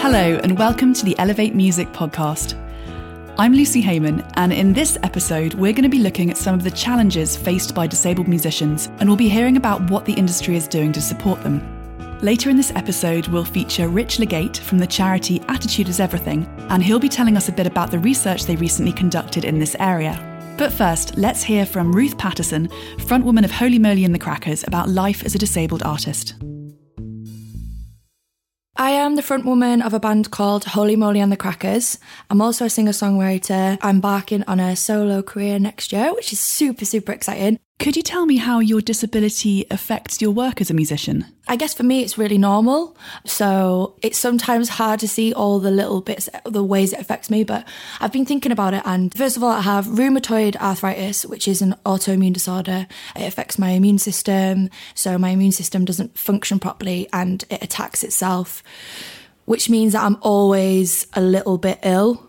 Hello, and welcome to the Elevate Music podcast. I'm Lucy Heyman, and in this episode, we're going to be looking at some of the challenges faced by disabled musicians, and we'll be hearing about what the industry is doing to support them. Later in this episode, we'll feature Rich Legate from the charity Attitude is Everything, and he'll be telling us a bit about the research they recently conducted in this area. But first, let's hear from Ruth Patterson, frontwoman of Holy Moly and the Crackers, about life as a disabled artist. I am the front woman of a band called Holy Moly and the Crackers. I'm also a singer songwriter. I'm embarking on a solo career next year, which is super, super exciting. Could you tell me how your disability affects your work as a musician? I guess for me, it's really normal. So it's sometimes hard to see all the little bits, the ways it affects me. But I've been thinking about it. And first of all, I have rheumatoid arthritis, which is an autoimmune disorder. It affects my immune system. So my immune system doesn't function properly and it attacks itself, which means that I'm always a little bit ill.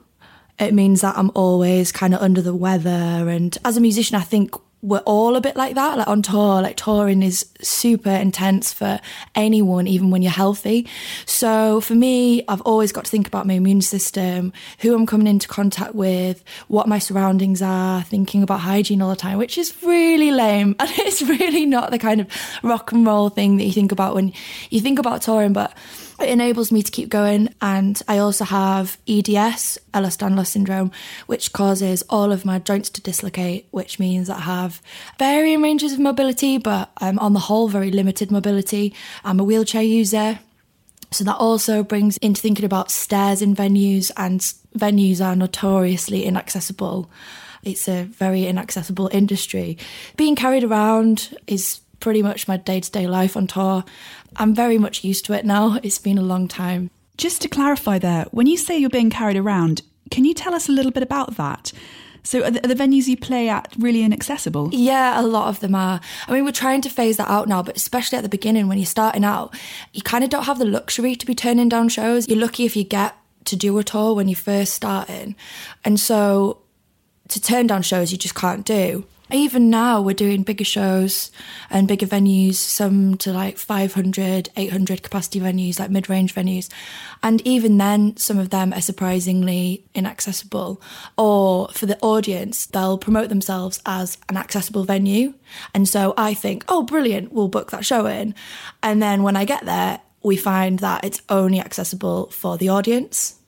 It means that I'm always kind of under the weather. And as a musician, I think we're all a bit like that, like on tour. Like touring is super intense for anyone, even when you're healthy. So for me, I've always got to think about my immune system, who I'm coming into contact with, what my surroundings are, thinking about hygiene all the time, which is really lame. And it's really not the kind of rock and roll thing that you think about when you think about touring, but it enables me to keep going. And I also have EDS, Ehlers-Danlos syndrome, which causes all of my joints to dislocate, which means I have varying ranges of mobility, but on the whole very limited mobility. I'm a wheelchair user. So that also brings into thinking about stairs in venues, and venues are notoriously inaccessible. It's a very inaccessible industry. Being carried around is pretty much my day to day life on tour. I'm very much used to it now. It's been a long time. Just to clarify there, when you say you're being carried around, can you tell us a little bit about that? So, are the, are the, venues you play at really inaccessible? Yeah, a lot of them are. I mean, we're trying to phase that out now, but especially at the beginning when you're starting out, you kind of don't have the luxury to be turning down shows. You're lucky if you get to do a tour when you're first starting. And so, to turn down shows, you just can't do even now we're doing bigger shows and bigger venues some to like 500 800 capacity venues like mid-range venues. And even then some of them are surprisingly inaccessible. Or for the audience they'll promote themselves as an accessible venue. And so i think oh brilliant we'll book that show in. And then when i get there we find that it's only accessible for the audience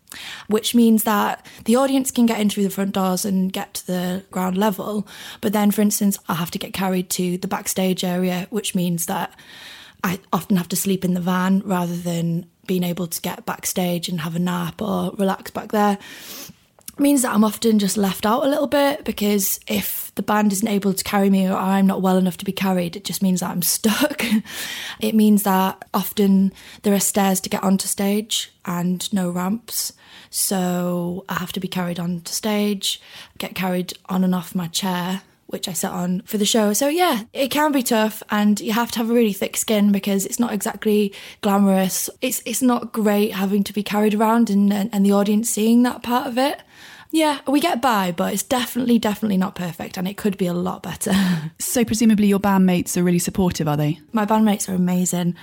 which means that the audience can get in through the front doors and get to the ground level. But then, for instance, I have to get carried to the backstage area, which means that I often have to sleep in the van rather than being able to get backstage and have a nap or relax back there. Means that I'm often just left out a little bit because if the band isn't able to carry me or I'm not well enough to be carried, it just means that I'm stuck. it means that often there are stairs to get onto stage and no ramps. So I have to be carried onto stage, get carried on and off my chair which I sit on for the show. So yeah, it can be tough and you have to have a really thick skin because it's not exactly glamorous. It's it's not great having to be carried around and and, and the audience seeing that part of it. Yeah, we get by, but it's definitely, definitely not perfect and it could be a lot better. so, presumably, your bandmates are really supportive, are they? My bandmates are amazing.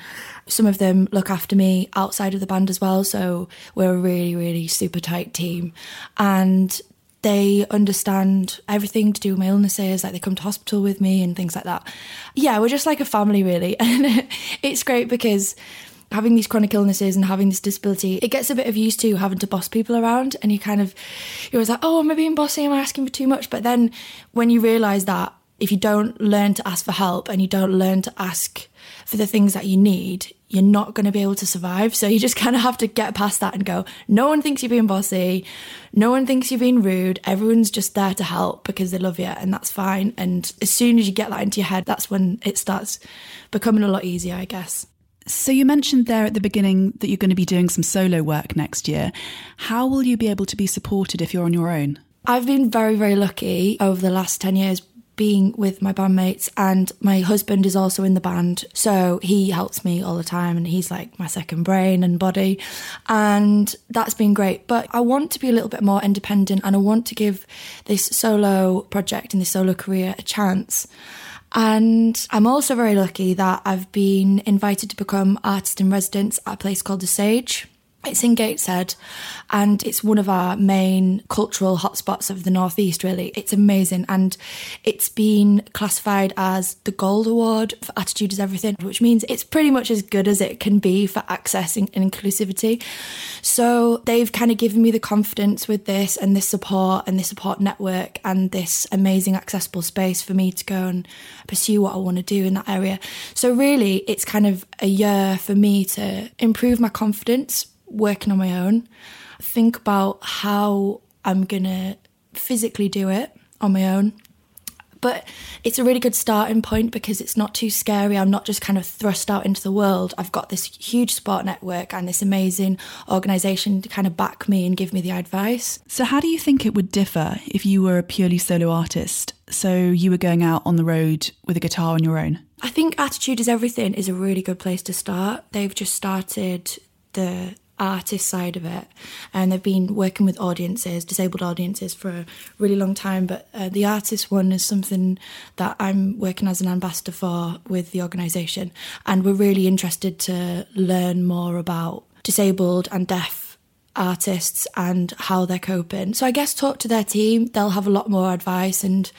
Some of them look after me outside of the band as well. So, we're a really, really super tight team. And they understand everything to do with my illnesses, like they come to hospital with me and things like that. Yeah, we're just like a family, really. And it's great because having these chronic illnesses and having this disability, it gets a bit of used to having to boss people around. And you kind of, you're always like, oh, am I being bossy? Am I asking for too much? But then when you realize that if you don't learn to ask for help and you don't learn to ask for the things that you need, you're not going to be able to survive. So you just kind of have to get past that and go, no one thinks you're being bossy. No one thinks you're being rude. Everyone's just there to help because they love you and that's fine. And as soon as you get that into your head, that's when it starts becoming a lot easier, I guess. So, you mentioned there at the beginning that you're going to be doing some solo work next year. How will you be able to be supported if you're on your own? I've been very, very lucky over the last 10 years being with my bandmates, and my husband is also in the band. So, he helps me all the time, and he's like my second brain and body. And that's been great. But I want to be a little bit more independent, and I want to give this solo project and this solo career a chance. And I'm also very lucky that I've been invited to become artist in residence at a place called The Sage. It's in Gateshead and it's one of our main cultural hotspots of the Northeast, really. It's amazing and it's been classified as the Gold Award for Attitude is Everything, which means it's pretty much as good as it can be for access and inclusivity. So they've kind of given me the confidence with this and this support and this support network and this amazing accessible space for me to go and pursue what I want to do in that area. So, really, it's kind of a year for me to improve my confidence working on my own, think about how I'm going to physically do it on my own. But it's a really good starting point because it's not too scary. I'm not just kind of thrust out into the world. I've got this huge sport network and this amazing organisation to kind of back me and give me the advice. So, how do you think it would differ if you were a purely solo artist? So, you were going out on the road with a guitar on your own? I think Attitude is Everything is a really good place to start. They've just started the artist side of it. And they've been working with audiences disabled audiences for a really long time. But uh, the artist one is something that i'm working as an ambassador for with the organisation and we're really interested to learn more about disabled and deaf artists and how they're coping. So i guess talk to their team. They'll have a lot more advice and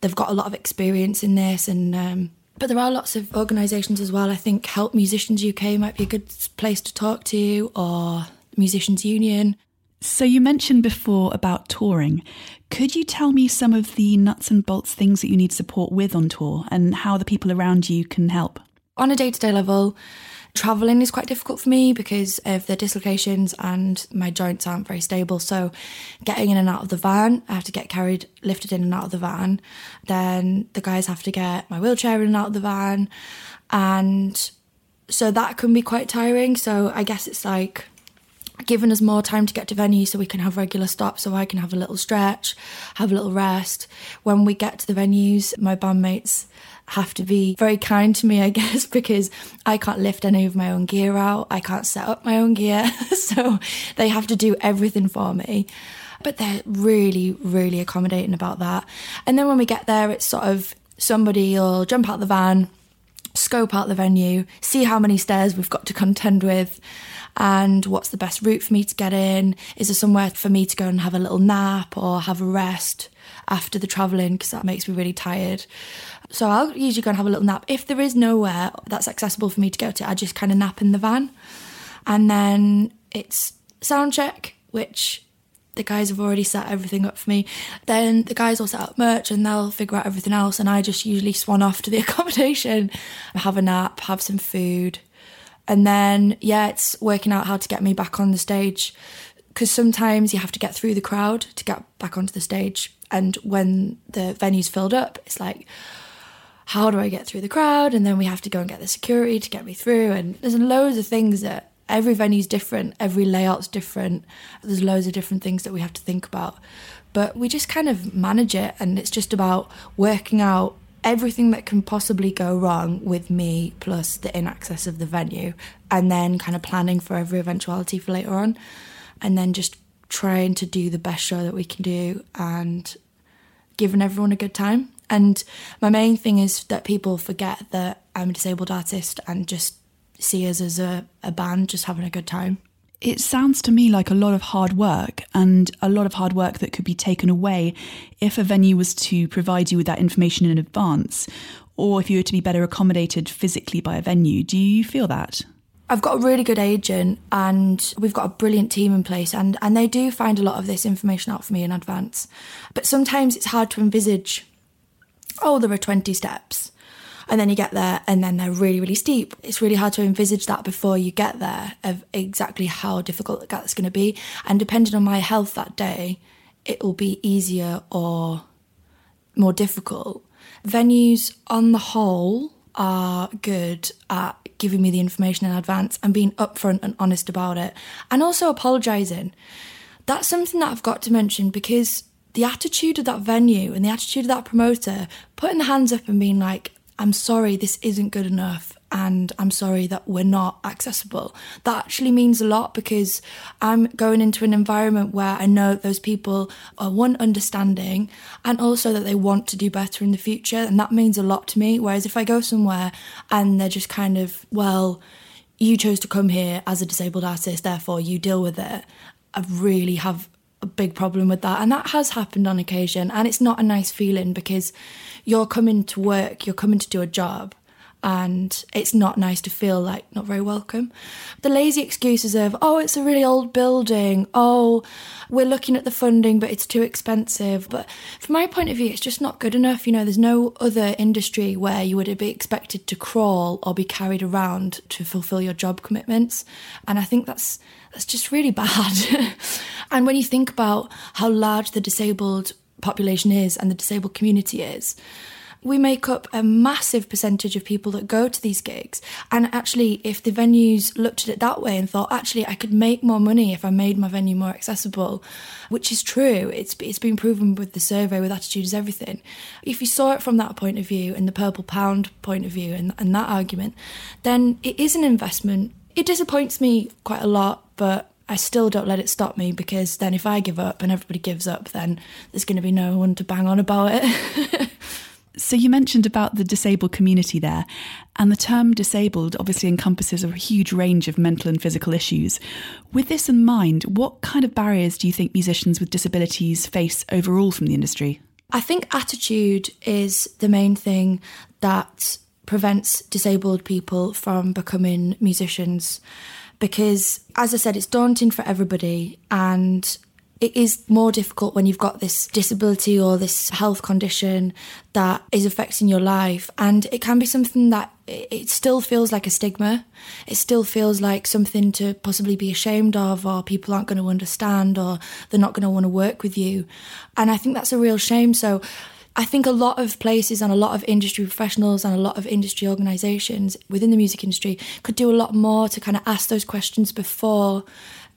they've got a lot of experience in this. And um, but there are lots of organisations as well. I think Help Musicians UK might be a good place to talk to, or Musicians Union. So, you mentioned before about touring. Could you tell me some of the nuts and bolts things that you need support with on tour and how the people around you can help? On a day to day level, Traveling is quite difficult for me because of the dislocations and my joints aren't very stable. So, getting in and out of the van, I have to get carried, lifted in and out of the van. Then the guys have to get my wheelchair in and out of the van. And so that can be quite tiring. So, I guess it's like giving us more time to get to venue so we can have regular stops so I can have a little stretch, have a little rest. When we get to the venues, my bandmates have to be very kind to me, I guess, because I can't lift any of my own gear out. I can't set up my own gear. so they have to do everything for me. But they're really, really accommodating about that. And then when we get there, it's sort of somebody will jump out the van, scope out the venue, see how many stairs we've got to contend with, and what's the best route for me to get in. Is there somewhere for me to go and have a little nap or have a rest after the travelling because that makes me really tired. So I'll usually go and have a little nap. If there is nowhere that's accessible for me to go to, I just kind of nap in the van. And then it's sound check, which the guys have already set everything up for me. Then the guys will set up merch and they'll figure out everything else. And I just usually swan off to the accommodation, have a nap, have some food. And then, yeah, it's working out how to get me back on the stage. Because sometimes you have to get through the crowd to get back onto the stage. And when the venue's filled up, it's like, how do I get through the crowd? And then we have to go and get the security to get me through. And there's loads of things that every venue's different, every layout's different. There's loads of different things that we have to think about. But we just kind of manage it, and it's just about working out everything that can possibly go wrong with me plus the inaccess of the venue, and then kind of planning for every eventuality for later on, and then just trying to do the best show that we can do and giving everyone a good time. And my main thing is that people forget that I'm a disabled artist and just see us as a, a band just having a good time. It sounds to me like a lot of hard work and a lot of hard work that could be taken away if a venue was to provide you with that information in advance or if you were to be better accommodated physically by a venue. Do you feel that? I've got a really good agent and we've got a brilliant team in place and, and they do find a lot of this information out for me in advance. But sometimes it's hard to envisage, oh, there are 20 steps. And then you get there and then they're really, really steep. It's really hard to envisage that before you get there of exactly how difficult that's going to be. And depending on my health that day, it will be easier or more difficult. Venues on the whole are good at giving me the information in advance and being upfront and honest about it. And also apologising. That's something that I've got to mention because the attitude of that venue and the attitude of that promoter, putting the hands up and being like, I'm sorry, this isn't good enough and I'm sorry that we're not accessible. That actually means a lot because I'm going into an environment where I know those people are one understanding and also that they want to do better in the future. And that means a lot to me. Whereas if I go somewhere and they're just kind of, well, you chose to come here as a disabled artist, therefore you deal with it. I really have a big problem with that. And that has happened on occasion. And it's not a nice feeling because you're coming to work, you're coming to do a job, and it's not nice to feel like not very welcome. The lazy excuses of, oh, it's a really old building, oh, we're looking at the funding, but it's too expensive. But from my point of view, it's just not good enough. You know, there's no other industry where you would be expected to crawl or be carried around to fulfill your job commitments. And I think that's that's just really bad. and when you think about how large the disabled population is and the disabled community is, we make up a massive percentage of people that go to these gigs. And actually, if the venues looked at it that way and thought, actually, I could make more money if I made my venue more accessible, which is true, it's, it's been proven with the survey, with attitude is everything. If you saw it from that point of view and the purple pound point of view and, and that argument, then it is an investment. It disappoints me quite a lot, but I still don't let it stop me because then if I give up and everybody gives up, then there's going to be no one to bang on about it. So, you mentioned about the disabled community there, and the term disabled obviously encompasses a huge range of mental and physical issues. With this in mind, what kind of barriers do you think musicians with disabilities face overall from the industry? I think attitude is the main thing that prevents disabled people from becoming musicians because, as I said, it's daunting for everybody, and it is more difficult when you've got this disability or this health condition that is affecting your life. And it can be something that it still feels like a stigma. It still feels like something to possibly be ashamed of, or people aren't going to understand, or they're not going to want to work with you. And I think that's a real shame. So, I think a lot of places and a lot of industry professionals and a lot of industry organisations within the music industry could do a lot more to kind of ask those questions before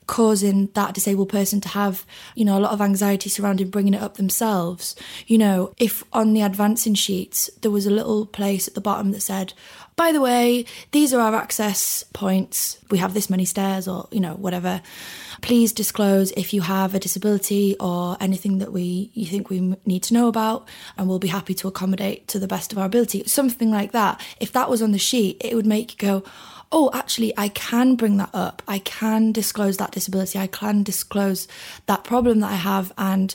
causing that disabled person to have, you know, a lot of anxiety surrounding bringing it up themselves. You know, if on the advancing sheets there was a little place at the bottom that said, by the way, these are our access points. We have this many stairs or, you know, whatever. Please disclose if you have a disability or anything that we you think we need to know about and we'll be happy to accommodate to the best of our ability. Something like that. If that was on the sheet, it would make you go, oh, actually, I can bring that up. I can disclose that disability. I can disclose that problem that I have, and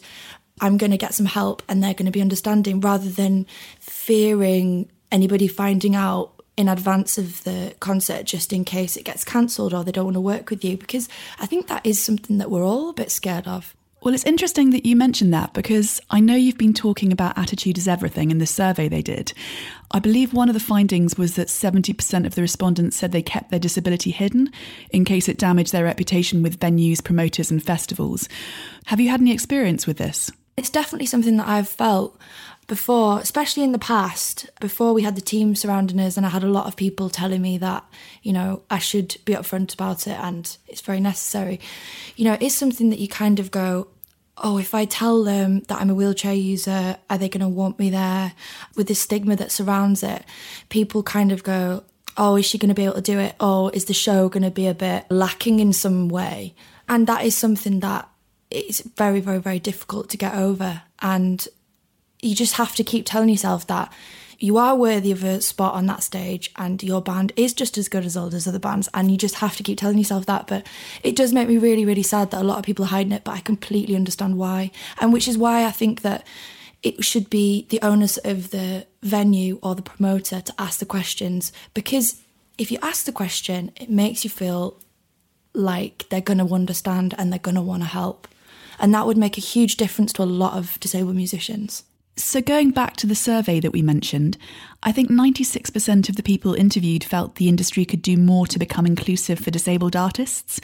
I'm going to get some help, and they're going to be understanding rather than fearing anybody finding out in advance of the concert just in case it gets cancelled or they don't want to work with you because I think that is something that we're all a bit scared of. Well, it's interesting that you mentioned that because I know you've been talking about attitude is everything in the survey they did. I believe one of the findings was that 70% of the respondents said they kept their disability hidden in case it damaged their reputation with venues, promoters, and festivals. Have you had any experience with this? It's definitely something that I've felt before, especially in the past, before we had the team surrounding us, and I had a lot of people telling me that, you know, I should be upfront about it and it's very necessary. You know, it's something that you kind of go, oh, if I tell them that I'm a wheelchair user, are they going to want me there? With the stigma that surrounds it, people kind of go, oh, is she going to be able to do it? Oh, is the show going to be a bit lacking in some way? And that is something that it's very, very, very difficult to get over. And you just have to keep telling yourself that you are worthy of a spot on that stage and your band is just as good as all those other bands. And you just have to keep telling yourself that. But it does make me really really sad that a lot of people are hiding it but i completely understand why. And which is why i think that it should be the onus of the venue or the promoter to ask the questions. Because if you ask the question it makes you feel like they're going to understand and they're going to want to help. And that would make a huge difference to a lot of disabled musicians so, going back to the survey that we mentioned, I think 96% of the people interviewed felt the industry could do more to become inclusive for disabled artists.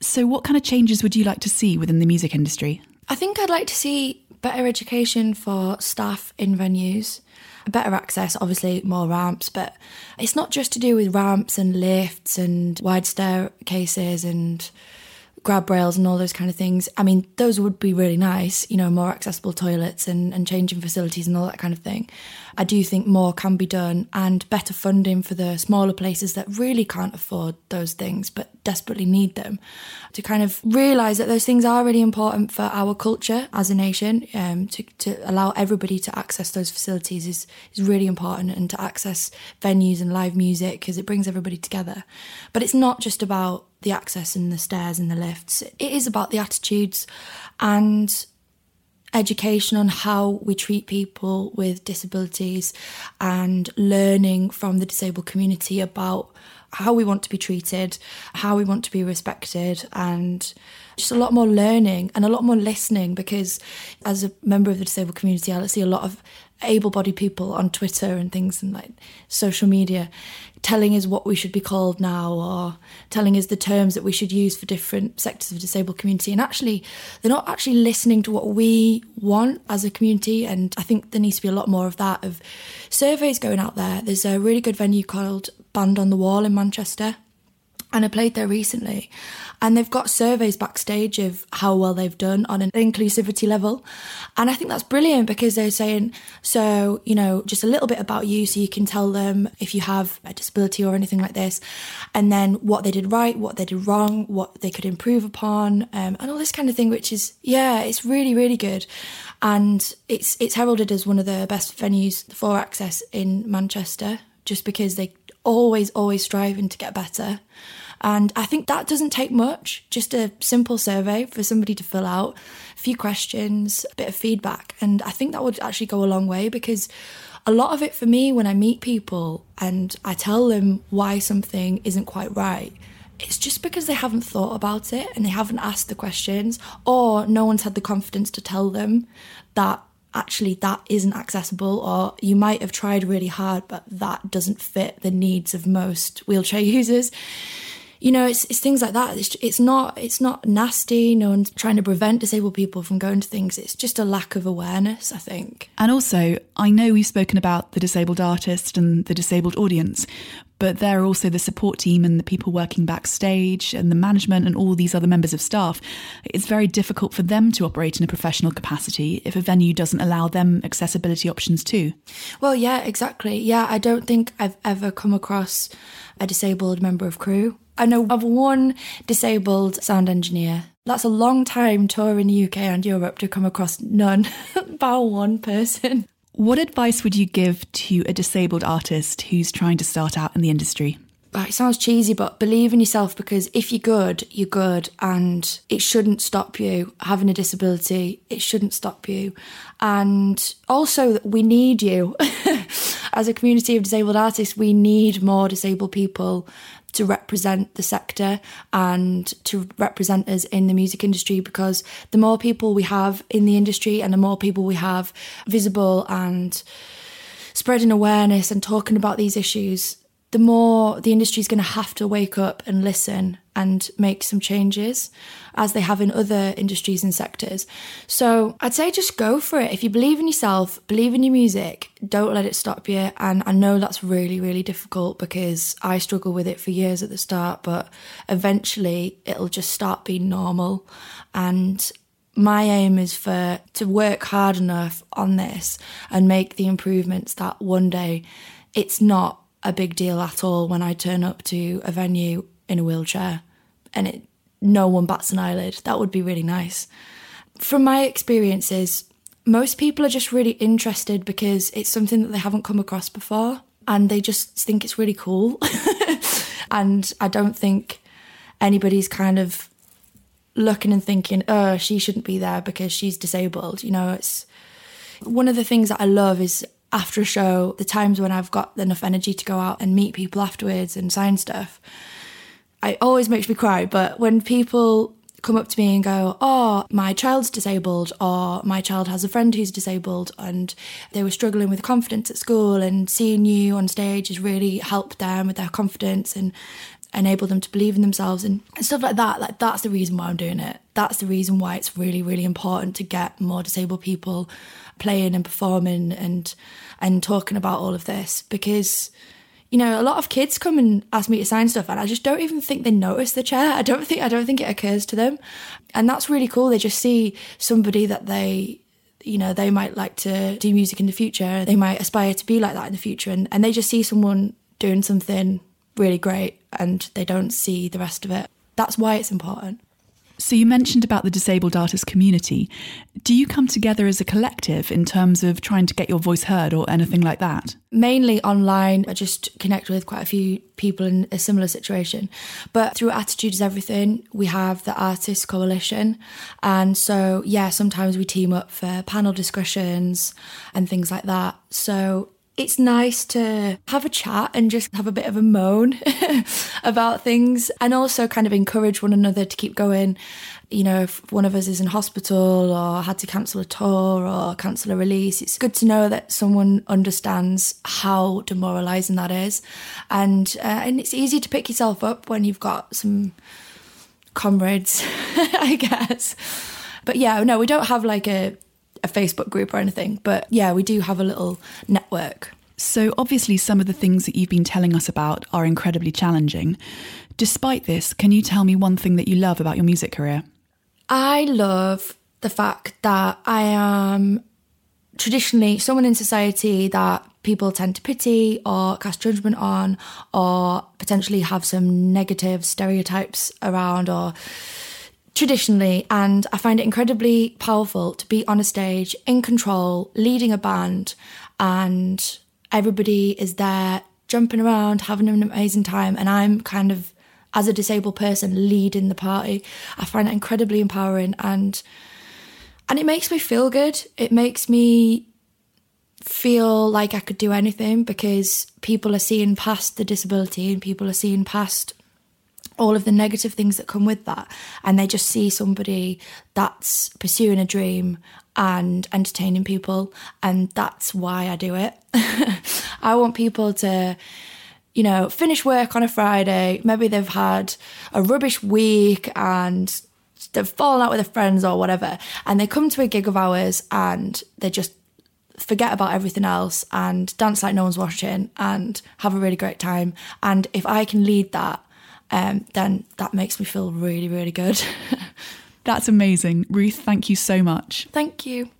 So, what kind of changes would you like to see within the music industry? I think I'd like to see better education for staff in venues, better access, obviously, more ramps, but it's not just to do with ramps and lifts and wide staircases and grab rails and all those kind of things. I mean, those would be really nice, you know, more accessible toilets and, and changing facilities and all that kind of thing. I do think more can be done and better funding for the smaller places that really can't afford those things but desperately need them to kind of realize that those things are really important for our culture as a nation um, to, to allow everybody to access those facilities is, is really important and to access venues and live music because it brings everybody together but it's not just about the access and the stairs and the lifts. It is about the attitudes and education on how we treat people with disabilities and learning from the disabled community about how we want to be treated, how we want to be respected, and just a lot more learning and a lot more listening because as a member of the disabled community, I see a lot of able bodied people on Twitter and things and like social media telling us what we should be called now or telling us the terms that we should use for different sectors of the disabled community. And actually they're not actually listening to what we want as a community. And I think there needs to be a lot more of that of surveys going out there. There's a really good venue called Band on the Wall in Manchester and I played there recently. And they've got surveys backstage of how well they've done on an inclusivity level. And I think that's brilliant because they're saying, so, you know, just a little bit about you so you can tell them if you have a disability or anything like this, and then what they did right, what they did wrong, what they could improve upon, um, and all this kind of thing, which is, yeah, it's really, really good. And it's, it's heralded as one of the best venues for access in Manchester just because they always, always striving to get better. And I think that doesn't take much, just a simple survey for somebody to fill out, a few questions, a bit of feedback. And I think that would actually go a long way because a lot of it for me, when I meet people and I tell them why something isn't quite right, it's just because they haven't thought about it and they haven't asked the questions, or no one's had the confidence to tell them that actually that isn't accessible or you might have tried really hard but that doesn't fit the needs of most wheelchair users. You know it's, it's things like that. It's, it's not it's not nasty. No one's trying to prevent disabled people from going to things. It's just a lack of awareness i think. And also i know we've spoken about the disabled artist and the disabled audience but there are also the support team and the people working backstage and the management and all these other members of staff. It's very difficult for them to operate in a professional capacity if a venue doesn't allow them accessibility options too. Well, yeah, exactly. Yeah, I don't think I've ever come across a disabled member of crew. I know of one disabled sound engineer. That's a long time touring the UK and Europe to come across none, about one person. What advice would you give to a disabled artist who's trying to start out in the industry? It sounds cheesy, but believe in yourself because if you're good, you're good, and it shouldn't stop you. Having a disability, it shouldn't stop you. And also, we need you. As a community of disabled artists, we need more disabled people to represent the sector and to represent us in the music industry because the more people we have in the industry and the more people we have visible and spreading awareness and talking about these issues, the more the industry is going to have to wake up and listen and make some changes as they have in other industries and sectors. So I'd say just go for it. If you believe in yourself, believe in your music, don't let it stop you. And I know that's really, really difficult because I struggle with it for years at the start, but eventually it'll just start being normal. And my aim is for to work hard enough on this and make the improvements that one day it's not a big deal at all when I turn up to a venue in a wheelchair and it no one bats an eyelid. That would be really nice. From my experiences, most people are just really interested because it's something that they haven't come across before and they just think it's really cool. and I don't think anybody's kind of looking and thinking, oh, she shouldn't be there because she's disabled. You know, it's one of the things that I love is after a show, the times when I've got enough energy to go out and meet people afterwards and sign stuff, it always makes me cry. But when people come up to me and go, Oh, my child's disabled, or my child has a friend who's disabled, and they were struggling with confidence at school, and seeing you on stage has really helped them with their confidence and enable them to believe in themselves and, and stuff like that. Like, that's the reason why I'm doing it. That's the reason why it's really, really important to get more disabled people playing and performing and and talking about all of this because you know a lot of kids come and ask me to sign stuff and I just don't even think they notice the chair I don't think I don't think it occurs to them and that's really cool they just see somebody that they you know, they might like to do music in the future. They might aspire to be like that in the future. And, and they just see someone doing something really great and they don't see the rest of it. That's why it's important. So, you mentioned about the disabled artist community. Do you come together as a collective in terms of trying to get your voice heard or anything like that? Mainly online. I just connect with quite a few people in a similar situation. But through Attitude is Everything, we have the Artists Coalition. And so, yeah, sometimes we team up for panel discussions and things like that. So, it's nice to have a chat and just have a bit of a moan about things and also kind of encourage one another to keep going. You know, if one of us is in hospital or had to cancel a tour or cancel a release, it's good to know that someone understands how demoralizing that is. And uh, and it's easy to pick yourself up when you've got some comrades, I guess. But yeah, no, we don't have like a a Facebook group or anything, but yeah, we do have a little network. So, obviously, some of the things that you've been telling us about are incredibly challenging. Despite this, can you tell me one thing that you love about your music career? I love the fact that I am traditionally someone in society that people tend to pity or cast judgment on or potentially have some negative stereotypes around or traditionally, and I find it incredibly powerful to be on a stage in control, leading a band, and everybody is there jumping around, having an amazing time, and I'm kind of as a disabled person leading the party. I find it incredibly empowering and and it makes me feel good. It makes me feel like I could do anything because people are seeing past the disability and people are seeing past all of the negative things that come with that. And they just see somebody that's pursuing a dream and entertaining people and that's why I do it. I want people to you know finish work on a Friday, maybe they've had a rubbish week and they've fallen out with their friends or whatever. And they come to a gig of ours and they just forget about everything else and dance like no one's watching and have a really great time. And if I can lead that um, then that makes me feel really, really good. That's amazing. Ruth, thank you so much. Thank you.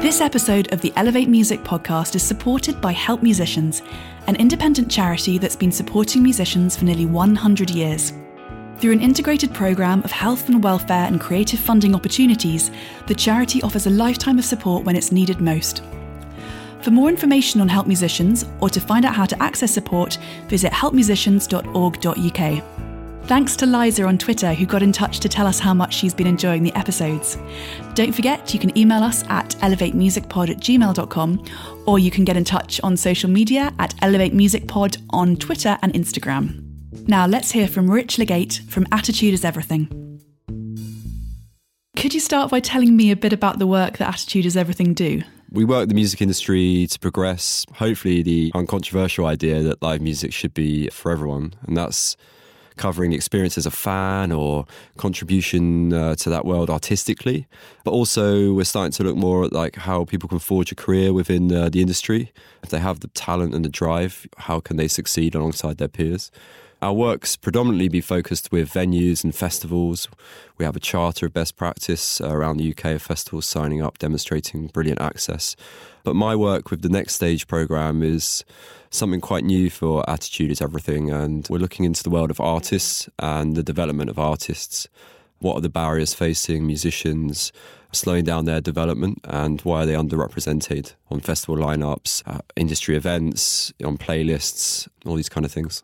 This episode of the Elevate Music podcast is supported by Help Musicians, an independent charity that's been supporting musicians for nearly 100 years. Through an integrated programme of health and welfare and creative funding opportunities, the charity offers a lifetime of support when it's needed most. For more information on Help Musicians or to find out how to access support, visit helpmusicians.org.uk. Thanks to Liza on Twitter, who got in touch to tell us how much she's been enjoying the episodes. Don't forget, you can email us at elevatemusicpod at gmail.com, or you can get in touch on social media at elevatemusicpod on Twitter and Instagram. Now let's hear from Rich Legate from Attitude is Everything. Could you start by telling me a bit about the work that Attitude is Everything do? We work the music industry to progress, hopefully, the uncontroversial idea that live music should be for everyone. And that's covering the experience as a fan or contribution uh, to that world artistically. But also, we're starting to look more at like how people can forge a career within uh, the industry. If they have the talent and the drive, how can they succeed alongside their peers? Our works predominantly be focused with venues and festivals. We have a charter of best practice around the UK of festivals signing up, demonstrating brilliant access. But my work with the Next Stage programme is something quite new for Attitude is Everything, and we're looking into the world of artists and the development of artists. What are the barriers facing musicians? slowing down their development and why are they underrepresented on festival lineups, uh, industry events, on playlists, all these kind of things.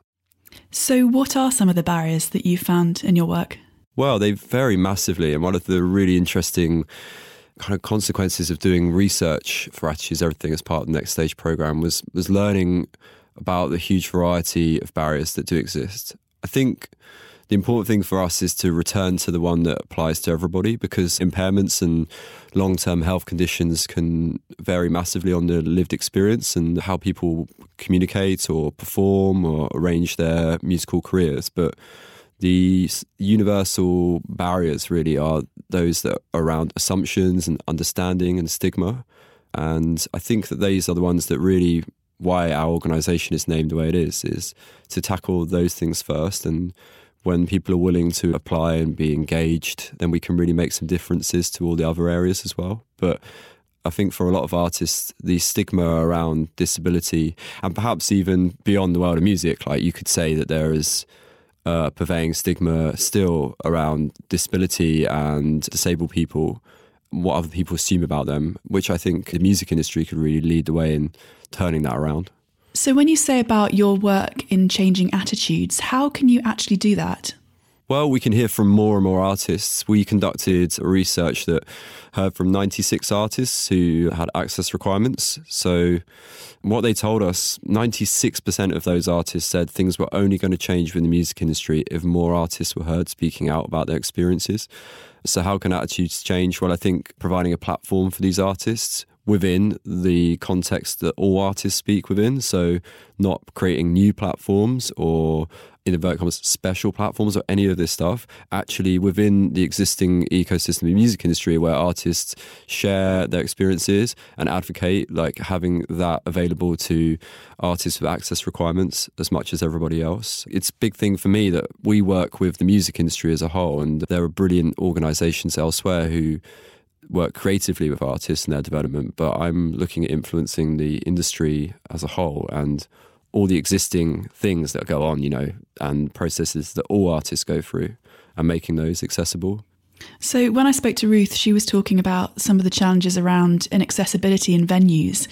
So, what are some of the barriers that you found in your work? Well, they vary massively. And one of the really interesting kind of consequences of doing research for Attitudes Everything as part of the Next Stage program was, was learning about the huge variety of barriers that do exist. I think the important thing for us is to return to the one that applies to everybody because impairments and long term health conditions can vary massively on the lived experience and how people communicate or perform or arrange their musical careers. But the universal barriers really are those that are around assumptions and understanding and stigma. And I think that these are the ones that really why our organization is named the way it is is to tackle those things first and when people are willing to apply and be engaged, then we can really make some differences to all the other areas as well. But I think for a lot of artists, the stigma around disability and perhaps even beyond the world of music, like you could say that there is a pervading stigma still around disability and disabled people, what other people assume about them, which I think the music industry could really lead the way in turning that around. So, when you say about your work in changing attitudes, how can you actually do that? Well, we can hear from more and more artists. We conducted research that heard from 96 artists who had access requirements. So, what they told us 96% of those artists said things were only going to change within the music industry if more artists were heard speaking out about their experiences. So, how can attitudes change? Well, I think providing a platform for these artists within the context that all artists speak within. So, not creating new platforms or in inverted commas special platforms or any of this stuff actually within the existing ecosystem of the music industry where artists share their experiences and advocate like having that available to artists with access requirements as much as everybody else it's a big thing for me that we work with the music industry as a whole and there are brilliant organizations elsewhere who work creatively with artists and their development but i'm looking at influencing the industry as a whole and all the existing things that go on, you know, and processes that all artists go through and making those accessible. So, when I spoke to Ruth, she was talking about some of the challenges around inaccessibility in venues.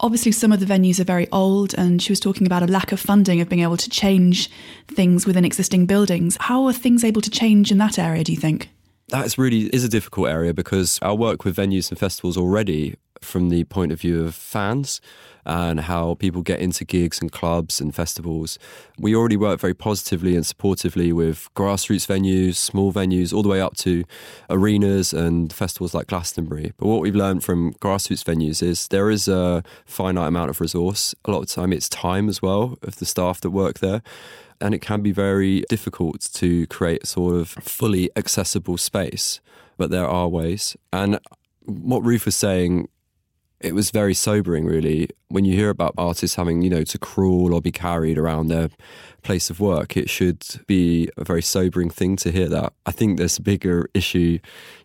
Obviously, some of the venues are very old, and she was talking about a lack of funding of being able to change things within existing buildings. How are things able to change in that area, do you think? That really is a difficult area because I work with venues and festivals already, from the point of view of fans, and how people get into gigs and clubs and festivals. We already work very positively and supportively with grassroots venues, small venues, all the way up to arenas and festivals like Glastonbury. But what we've learned from grassroots venues is there is a finite amount of resource. A lot of time, it's time as well of the staff that work there and it can be very difficult to create sort of fully accessible space. But there are ways. And what Ruth was saying it was very sobering, really. When you hear about artists having, you know, to crawl or be carried around their place of work, it should be a very sobering thing to hear that. I think there's a bigger issue,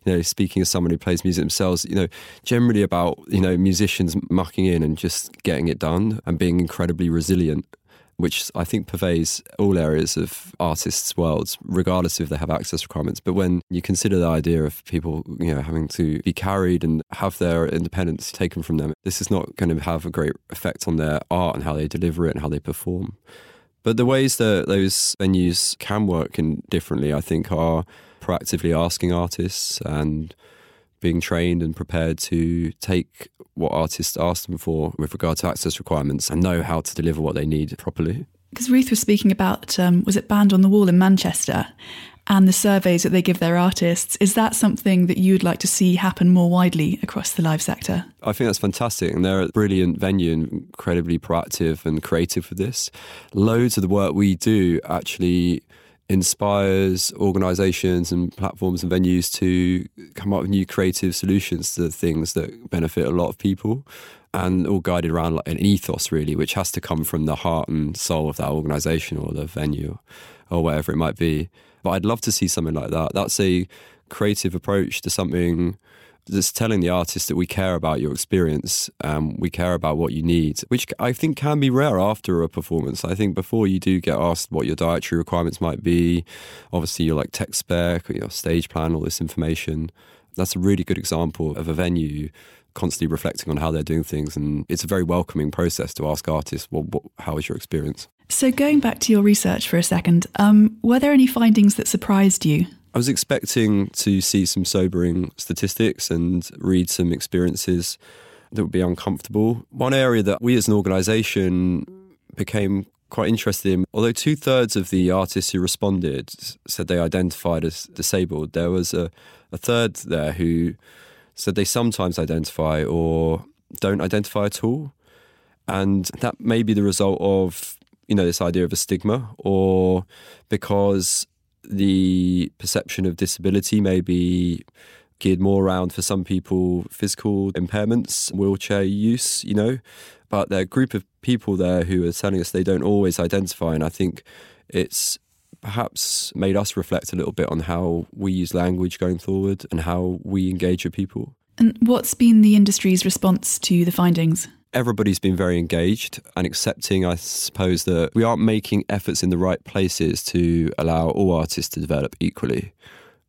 you know, speaking as someone who plays music themselves, you know, generally about, you know, musicians mucking in and just getting it done and being incredibly resilient which I think pervades all areas of artists' worlds, regardless if they have access requirements. But when you consider the idea of people, you know, having to be carried and have their independence taken from them, this is not going to have a great effect on their art and how they deliver it and how they perform. But the ways that those venues can work in differently, I think, are proactively asking artists and being trained and prepared to take what artists ask them for with regard to access requirements and know how to deliver what they need properly. Because Ruth was speaking about, um, was it Band on the Wall in Manchester and the surveys that they give their artists. Is that something that you'd like to see happen more widely across the live sector? I think that's fantastic. And they're a brilliant venue and incredibly proactive and creative for this. Loads of the work we do actually inspires organizations and platforms and venues to come up with new creative solutions to things that benefit a lot of people and all guided around an ethos really which has to come from the heart and soul of that organization or the venue or whatever it might be. But i'd love to see something like that. That's a creative approach to something just telling the artist that we care about your experience, um, we care about what you need, which I think can be rare after a performance. I think before you do get asked what your dietary requirements might be, obviously your like tech spec, or your stage plan, all this information. That's a really good example of a venue constantly reflecting on how they're doing things, and it's a very welcoming process to ask artists, "Well, what, how was your experience?" So, going back to your research for a second, um, were there any findings that surprised you? I was expecting to see some sobering statistics and read some experiences that would be uncomfortable. One area that we as an organisation became quite interested in, although two thirds of the artists who responded said they identified as disabled, there was a, a third there who said they sometimes identify or don't identify at all. And that may be the result of, you know, this idea of a stigma or because the perception of disability may be geared more around for some people physical impairments, wheelchair use, you know. But there are a group of people there who are telling us they don't always identify, and I think it's perhaps made us reflect a little bit on how we use language going forward and how we engage with people. And what's been the industry's response to the findings? Everybody's been very engaged and accepting, I suppose, that we aren't making efforts in the right places to allow all artists to develop equally.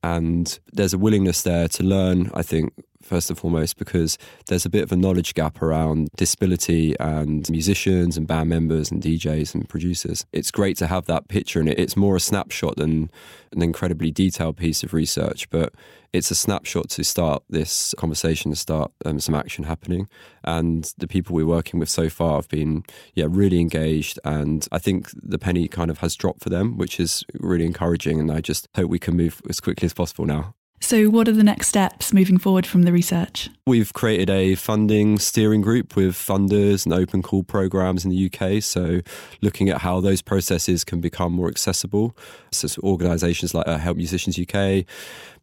And there's a willingness there to learn, I think, first and foremost, because there's a bit of a knowledge gap around disability and musicians and band members and DJs and producers. It's great to have that picture, and it. it's more a snapshot than an incredibly detailed piece of research, but it's a snapshot to start this conversation, to start um, some action happening. And the people we're working with so far have been, yeah, really engaged. And I think the penny kind of has dropped for them, which is really encouraging. And I just hope we can move as quickly as possible now. So, what are the next steps moving forward from the research? We've created a funding steering group with funders and open call programs in the UK. So, looking at how those processes can become more accessible. So, organisations like uh, Help Musicians UK,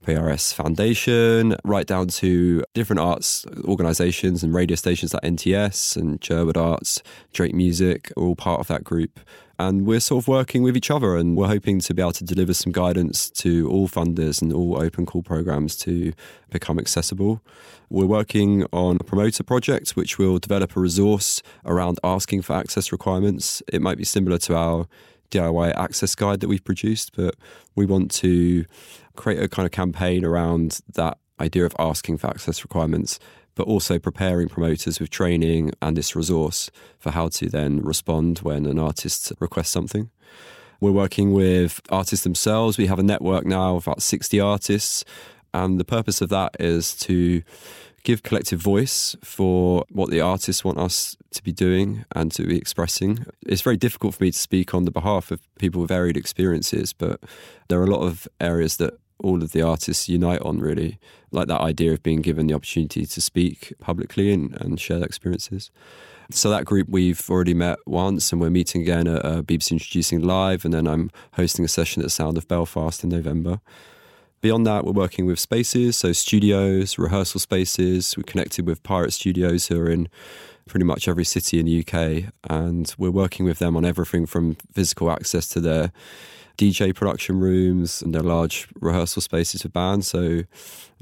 PRS Foundation, right down to different arts organisations and radio stations like NTS and Sherwood Arts, Drake Music are all part of that group. And we're sort of working with each other and we're hoping to be able to deliver some guidance to all funders and all open call programs to become accessible. We're working on a promoter project which will develop a resource around asking for access requirements. It might be similar to our DIY access guide that we've produced, but we want to create a kind of campaign around that idea of asking for access requirements but also preparing promoters with training and this resource for how to then respond when an artist requests something. We're working with artists themselves. We have a network now of about 60 artists, and the purpose of that is to give collective voice for what the artists want us to be doing and to be expressing. It's very difficult for me to speak on the behalf of people with varied experiences, but there are a lot of areas that all of the artists unite on, really. Like that idea of being given the opportunity to speak publicly and, and share their experiences. So that group we've already met once, and we're meeting again at uh, BBC Introducing Live, and then I'm hosting a session at Sound of Belfast in November. Beyond that, we're working with spaces, so studios, rehearsal spaces. We're connected with Pirate Studios, who are in pretty much every city in the UK, and we're working with them on everything from physical access to their DJ production rooms and their large rehearsal spaces for bands. So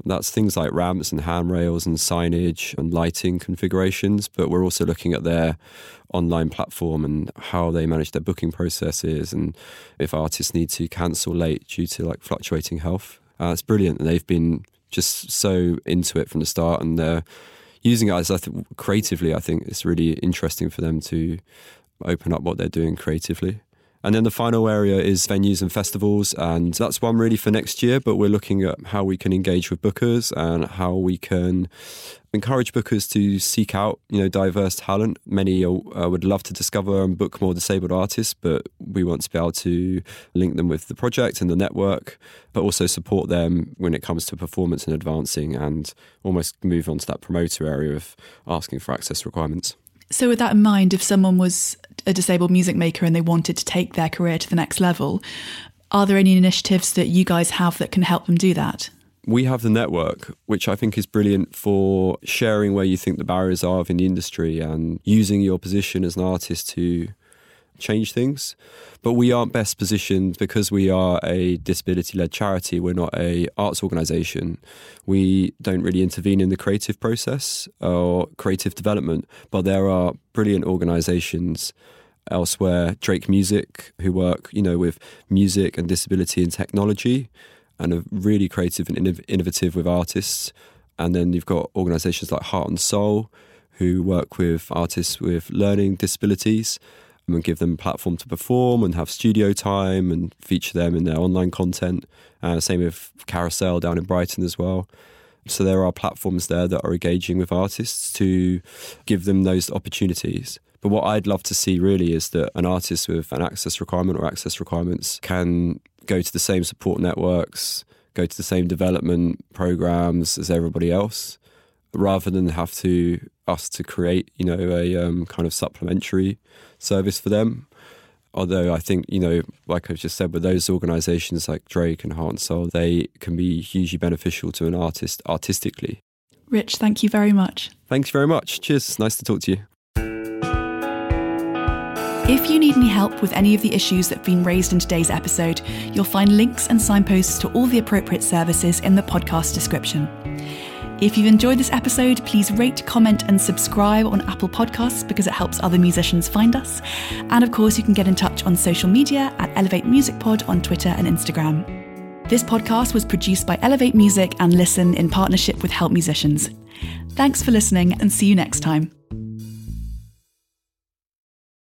that's things like ramps and handrails and signage and lighting configurations. But we're also looking at their online platform and how they manage their booking processes and if artists need to cancel late due to like fluctuating health. Uh, it's brilliant. They've been just so into it from the start and they're using it as I think creatively. I think it's really interesting for them to open up what they're doing creatively. And then the final area is venues and festivals, and that's one really for next year. But we're looking at how we can engage with bookers and how we can encourage bookers to seek out, you know, diverse talent. Many uh, would love to discover and book more disabled artists, but we want to be able to link them with the project and the network, but also support them when it comes to performance and advancing, and almost move on to that promoter area of asking for access requirements. So, with that in mind, if someone was a disabled music maker and they wanted to take their career to the next level, are there any initiatives that you guys have that can help them do that? We have the network, which I think is brilliant for sharing where you think the barriers are in the industry and using your position as an artist to change things. But we aren't best positioned because we are a disability led charity. We're not a arts organisation. We don't really intervene in the creative process or creative development. But there are brilliant organisations elsewhere, Drake Music, who work, you know, with music and disability and technology and are really creative and innovative with artists. And then you've got organisations like Heart n Soul, who work with artists with learning disabilities and give them a platform to perform and have studio time and feature them in their online content. Uh, same with Carousel down in Brighton as well. So there are platforms there that are engaging with artists to give them those opportunities. But what I'd love to see really is that an artist with an access requirement or access requirements can go to the same support networks, go to the same development programs as everybody else, rather than have to us to create, you know, a um, kind of supplementary service for them. Although I think, you know, like I've just said, with those organisations like Drake and Heart n Soul, they can be hugely beneficial to an artist artistically. Rich, thank you very much. Thanks very much. Cheers. Nice to talk to you. If you need any help with any of the issues that have been raised in today's episode, you'll find links and signposts to all the appropriate services in the podcast description. If you've enjoyed this episode, please rate, comment, and subscribe on Apple Podcasts because it helps other musicians find us. And of course, you can get in touch on social media at Elevate Music Pod on Twitter and Instagram. This podcast was produced by Elevate Music and Listen in partnership with Help Musicians. Thanks for listening and see you next time.